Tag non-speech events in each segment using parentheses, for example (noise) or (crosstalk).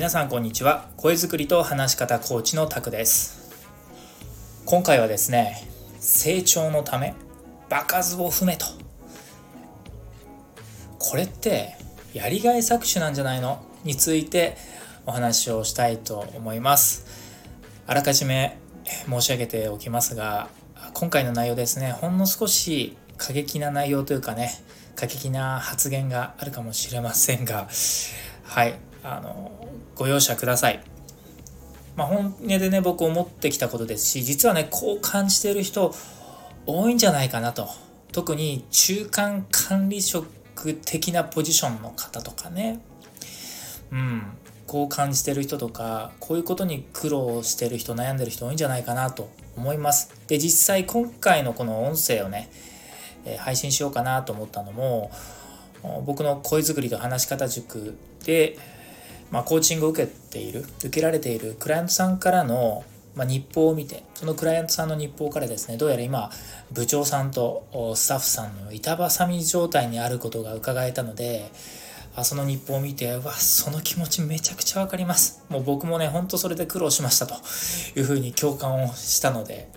皆さんこんにちは。声作りと話し方コーチのタクです。今回はですね成長のため場数を踏めと。これってやりがい搾取なんじゃないの？についてお話をしたいと思います。あらかじめ申し上げておきますが今回の内容ですねほんの少し過激な内容というかね過激な発言があるかもしれませんがはい。あのご容赦ください。まあ、本音でね僕思ってきたことですし実はねこう感じている人多いんじゃないかなと。特に中間管理職的なポジションの方とかね。うん。こう感じてる人とかこういうことに苦労してる人悩んでる人多いんじゃないかなと。思います。で実際今回のこの音声をね、え配信しようかなと思ったのも僕の声作りと話し方塾でまあ、コーチングを受けている受けられているクライアントさんからの、まあ、日報を見てそのクライアントさんの日報からですねどうやら今部長さんとスタッフさんの板挟み状態にあることが伺えたのであその日報を見てわその気持ちめちゃくちゃ分かります。もう僕もねほんとそれで苦労しましたというふうに共感をしたので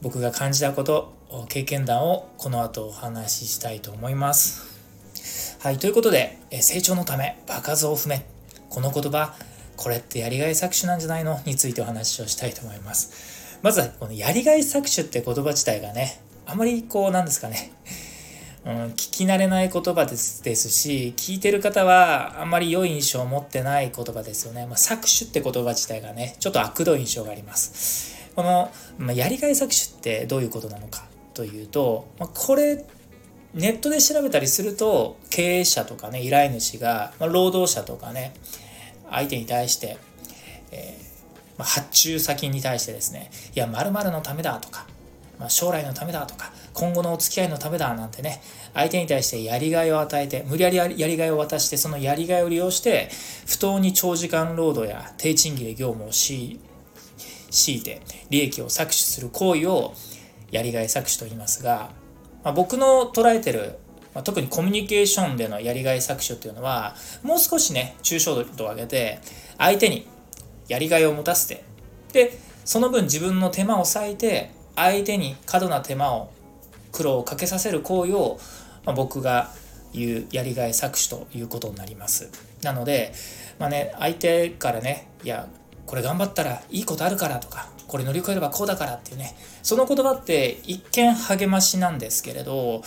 僕が感じたこと経験談をこの後お話ししたいと思います。はいということで成長のため場数を踏め。この言葉これってやりがい搾取なんじゃないの？についてお話をしたいと思います。まずはこのやりがい搾取って言葉自体がねあまりこうなんですかね。うん、聞き慣れない言葉ですですし聞いてる方はあんまり良い印象を持ってない言葉ですよね、まあ、搾取って言葉自体がねちょっと悪どい印象があります。この、まあ、やりがい搾取ってどういうことなのかというと、まあ、これネットで調べたりすると経営者とかね依頼主が、まあ、労働者とかね相手に対して、えー、まあ、発注先に対してですねいや〇〇のためだとか、まあ、将来のためだとか今後のお付き合いのためだなんてね相手に対してやりがいを与えて無理やりやりがいを渡してそのやりがいを利用して不当に長時間労働や低賃金で業務を強いて利益を搾取する行為をやりがい搾取と言いますが、まあ、僕の捉えてるまあ、特にコミュニケーションでのやりがい搾取っていうのはもう少しね抽象度を上げて相手にやりがいを持たせてでその分自分の手間を割いて相手に過度な手間を苦労をかけさせる行為を、まあ、僕が言うやりがい搾取ということになります。なのでまあね相手からねいやこれ頑張ったらいいことあるからとかこれ乗り越えればこうだからっていうねその言葉って一見励ましなんですけれど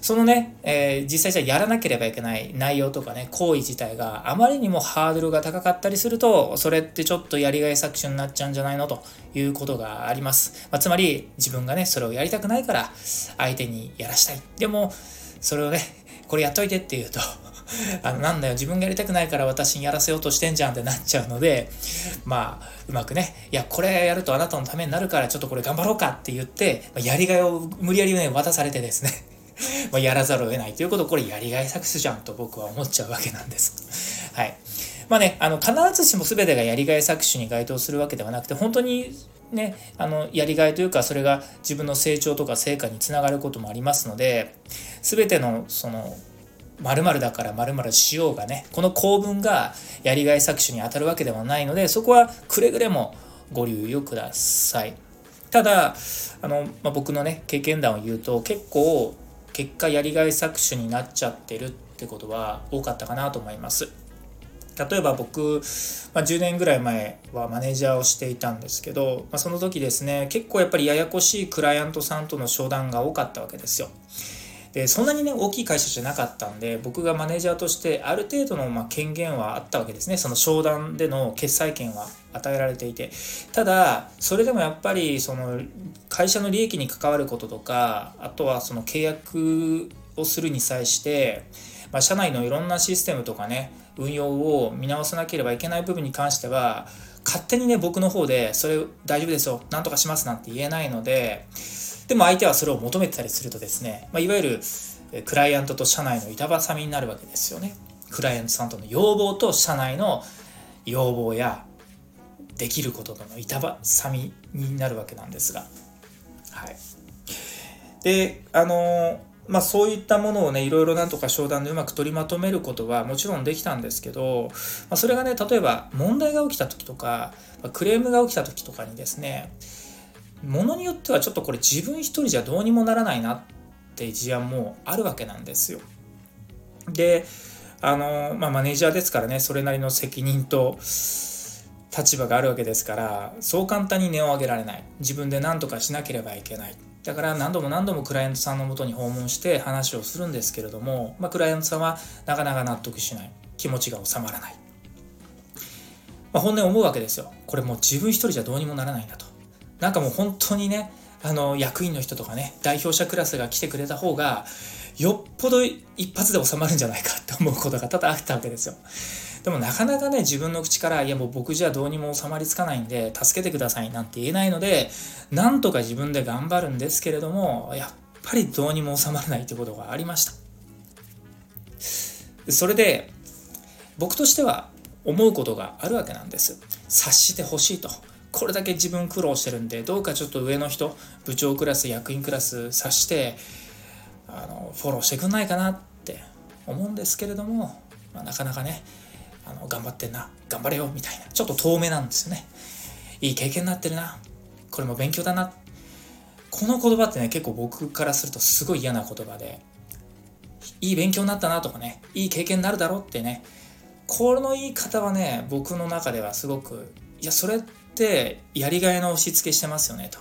そのね、えー、実際じゃやらなければいけない内容とかね、行為自体があまりにもハードルが高かったりすると、それってちょっとやりがい搾取になっちゃうんじゃないの？ということがあります。まあ、つまり、自分がね、それをやりたくないから、相手にやらしたい。でも、それをね、これやっといてって言うと、(laughs) あの、なんだよ、自分がやりたくないから私にやらせようとしてんじゃんってなっちゃうので、まあ、うまくね、いや、これやるとあなたのためになるから、ちょっとこれ頑張ろうかって言って、やりがいを無理やりね、渡されてですね (laughs) まやらざるを得ないということこれやりがい搾取じゃんと僕は思っちゃうわけなんです。(laughs) はい。まあね、あの、必ずしも全てがやりがい搾取に該当するわけではなくて、本当にね、あの、やりがいというか、それが自分の成長とか成果につながることもありますので、全ての、その、〇〇だから〇〇しようがね、この構文がやりがい搾取に当たるわけではないので、そこはくれぐれもご留意をください。ただ、あの、まあ、僕のね、経験談を言うと、結構、結果やりがい搾取になっちゃってるってことは多かったかなと思います。例えば僕、まあ、10年ぐらい前はマネージャーをしていたんですけど、まあ、その時ですね結構やっぱりややこしいクライアントさんとの商談が多かったわけですよ。でそんなにね大きい会社じゃなかったんで僕がマネージャーとしてある程度のま権限はあったわけですね。その商談での決裁権は与えられていて。ただそれでもやっぱりその会社の利益に関わることとかあとはその契約をするに際して、まあ、社内のいろんなシステムとかね運用を見直さなければいけない部分に関しては勝手にね僕の方でそれ大丈夫ですよ。なんとかしますなんて言えないのででも相手はそれを求めてたりするとですね、まあ、いわゆるクライアントと社内の板挟みになるわけですよね。クライアントさんとの要望と社内の要望やできることとの板挟みになるわけなんですが。はい。で、あのまあそういったものをね、いろいろなんとか商談でうまく取りまとめることはもちろんできたんですけど、まあ、それがね、例えば問題が起きた時とか、クレームが起きた時とかにですね、ものによってはちょっとこれ自分一人じゃどうにもならないなって事案もあるわけなんですよ。で、あの、まあマネージャーですからね、それなりの責任と、立場があるわけですからそう簡単に値を上げられない。自分で何とかしなければいけない。だから何度も何度もクライアントさんのもとに訪問して話をするんですけれども、まあ、クライアントさんはなかなか納得しない。気持ちが収まらない、まあ、本音思うわけですよ。これもう自分一人じゃどうにもならないんだと。なんかもう本当にねあの役員の人とかね代表者クラスが来てくれた方がよっぽど一発で収まるんじゃないかって思うことが多々あったわけですよでもなかなかね、自分の口から、いやもう僕じゃどうにも収まりつかないんで、助けてくださいなんて言えないので、なんとか自分で頑張るんですけれども、やっぱりどうにも収まらないということがありました。それで、僕としては思うことがあるわけなんです。察してほしいと。これだけ自分苦労してるんで、どうかちょっと上の人、部長クラス、役員クラス察して、あのフォローしてくんないかなって思うんですけれども、まあ、なかなかね、あの頑張ってんな頑張れよみたいなちょっと遠目なんですよね。いい経験になってるなこれも勉強だな。この言葉ってね結構僕からするとすごい嫌な言葉でいい勉強になったなとかねいい経験になるだろうってねこの言い方はね僕の中ではすごくいやそれってやりがいの押し付けしてますよねと。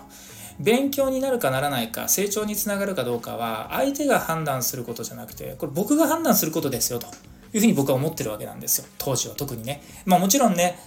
勉強になるかならないか成長につながるかどうかは相手が判断することじゃなくてこれ僕が判断することですよというふうに僕は思ってるわけなんですよ。当時は特にね。まあもちろんね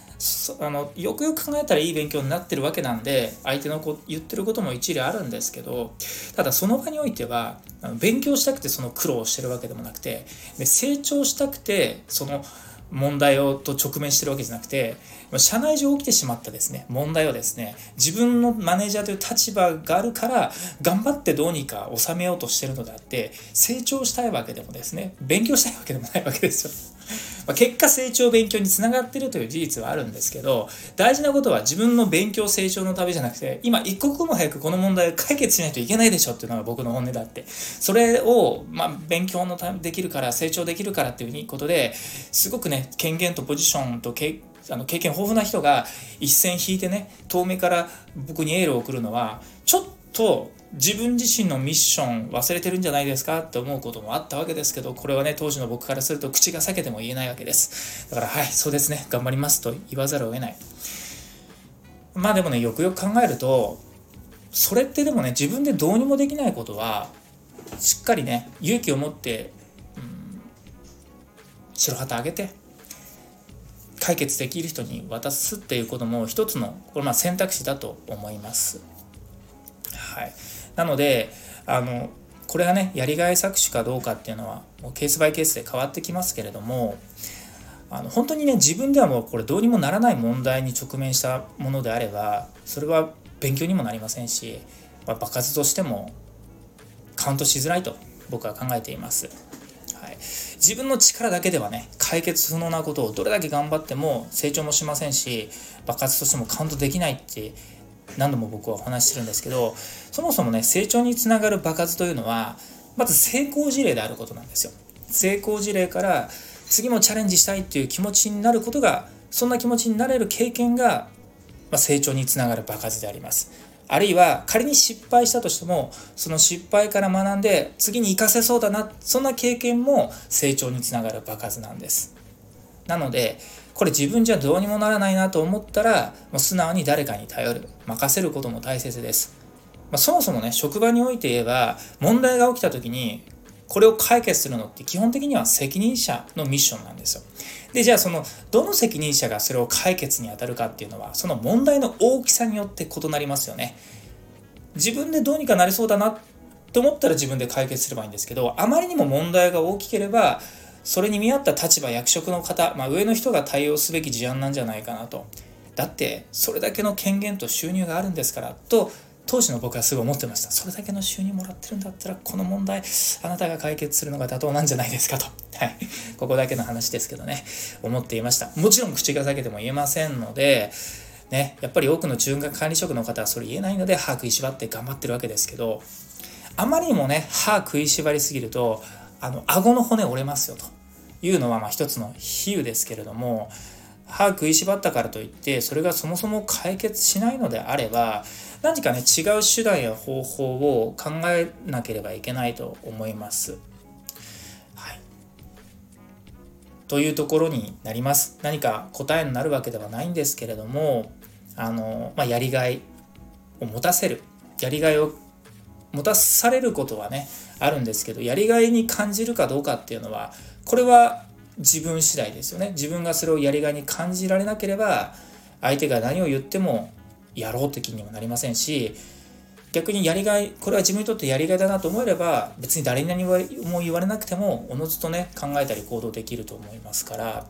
あのよくよく考えたらいい勉強になってるわけなんで相手のこ言ってることも一理あるんですけどただその場においては勉強したくてその苦労をしてるわけでもなくて成長したくてその問題をと直面してるわけじゃなくて社内上起きてしまったですね問題をですね自分のマネージャーという立場があるから頑張ってどうにか収めようとしてるのであって成長したいわけでもですね勉強したいわけでもないわけですよ。ま結果成長勉強につながってるという事実はあるんですけど大事なことは自分の勉強成長のためじゃなくて今一刻も早くこの問題を解決しないといけないでしょっていうのが僕の本音だって。それを、まあ、勉強のためできるから成長できるからっていうことですごくね権限とポジションと経あの経験豊富な人が一線引いてね遠目から僕にエールを送るのはちょっと自分自身のミッション忘れてるんじゃないですかって思うこともあったわけですけど、これはね、当時の僕からすると口が裂けても言えないわけです。だから、はい、そうですね、頑張りますと言わざるを得ない。まあでもね、よくよく考えると、それってでもね、自分でどうにもできないことは、しっかりね、勇気を持って、うん、白旗あげて、解決できる人に渡すっていうことも一つのこれまあ選択肢だと思います。はい、なのであのこれがねやりがい搾取かどうかっていうのはもうケースバイケースで変わってきますけれどもあの本当にね自分ではもうこれどうにもならない問題に直面したものであればそれは勉強にもなりませんし、まあ、場数としてもカウントしづらいと僕は考えています。はい、自分の力だけではね解決不能なことをどれだけ頑張っても成長もしませんし爆発としてもカウントできないって何度も僕はお話ししてるんですけどそもそもね成長につながる爆発というのはまず成功事例であることなんですよ。成功事例から次もチャレンジしたいっていう気持ちになることがそんな気持ちになれる経験が、ま成長につながる爆発であります。あるいは仮に失敗したとしてもその失敗から学んで次に活かせそうだなそんな経験も成長につながる爆発なんです。なのでこれ自分じゃどうにもならないなと思ったら、もう素直に誰かに頼る、任せることも大切です。まあ、そもそもね、職場において言えば、問題が起きた時に、これを解決するのって基本的には責任者のミッションなんですよ。で、じゃあその、どの責任者がそれを解決に当たるかっていうのは、その問題の大きさによって異なりますよね。自分でどうにかなりそうだなって思ったら自分で解決すればいいんですけど、あまりにも問題が大きければ、それに見合った立場役職の方、まあ、上の人が対応すべき事案なんじゃないかなと。だってそれだけの権限と収入があるんですからと当時の僕はすごい思ってました。それだけの収入もらってるんだったらこの問題あなたが解決するのが妥当なんじゃないですかと。はい。ここだけの話ですけどね。思っていました。もちろん口が裂けても言えませんのでね、やっぱり多くの中学管理職の方はそれ言えないので把握しばって頑張ってるわけですけどあまりにもね歯食いしばりすぎるとあの顎の骨折れますよというのはまあ一つの比喩ですけれども歯食いしばったからといってそれがそもそも解決しないのであれば何かね違う手段や方法を考えなければいけないと思います。はい、というところになります。何か答えになるわけではないんですけれどもあの、まあ、やりがいを持たせるやりがいを持たされることはねあるんですけどやりがいに感じるかどうかっていうのはこれは自分次第ですよね。自分がそれをやりがいに感じられなければ相手が何を言ってもやろうって気にもなりませんし逆にやりがいこれは自分にとってやりがいだなと思えれば別に誰に何も言われなくてもおのずとね考えたり行動できると思いますから、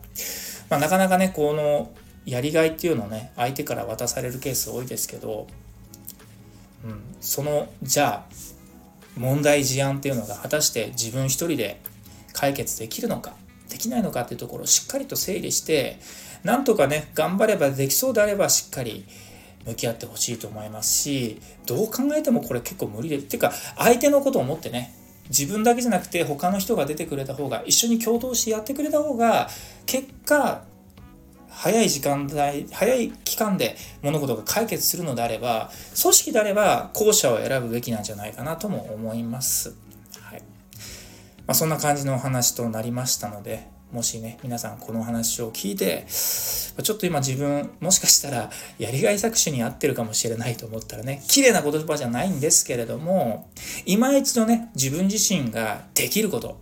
まあ、なかなかねこのやりがいっていうのをね相手から渡されるケース多いですけど、うん、そのじゃあ問題事案っていうのが果たして自分一人で解決できるのかできないのかっていうところをしっかりと整理してなんとかね頑張ればできそうであればしっかり向き合ってほしいと思いますしどう考えてもこれ結構無理でっていうか相手のことを思ってね自分だけじゃなくて他の人が出てくれた方が一緒に共同してやってくれた方が結果早い時間帯早い期間で物事が解決するのであれば組織であれば後者を選ぶべきなんじゃないかなとも思います。はいまあ、そんな感じのお話となりましたのでもしね皆さんこの話を聞いてちょっと今自分もしかしたらやりがい搾取に合ってるかもしれないと思ったらね綺麗な言葉じゃないんですけれども今一度ね自分自身ができること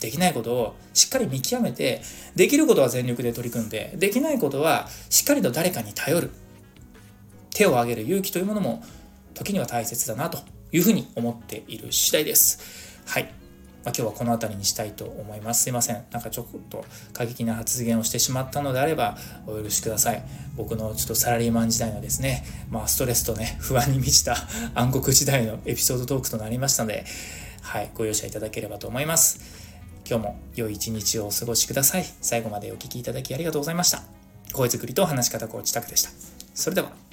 できないことをしっかり見極めてできることは全力で取り組んでできないことはしっかりと誰かに頼る手を挙げる勇気というものも時には大切だなというふうに思っている次第です。はい。まあ、今日はこの辺りにしたいと思います。すいません。なんかちょっと過激な発言をしてしまったのであればお許しください。僕のちょっとサラリーマン時代のですね、まあストレスとね、不安に満ちた (laughs) 暗黒時代のエピソードトークとなりましたので、はい、ご容赦いただければと思います。今日も良い一日をお過ごしください。最後までお聴きいただきありがとうございました。声作りと話し方コーチタクでした。それでは。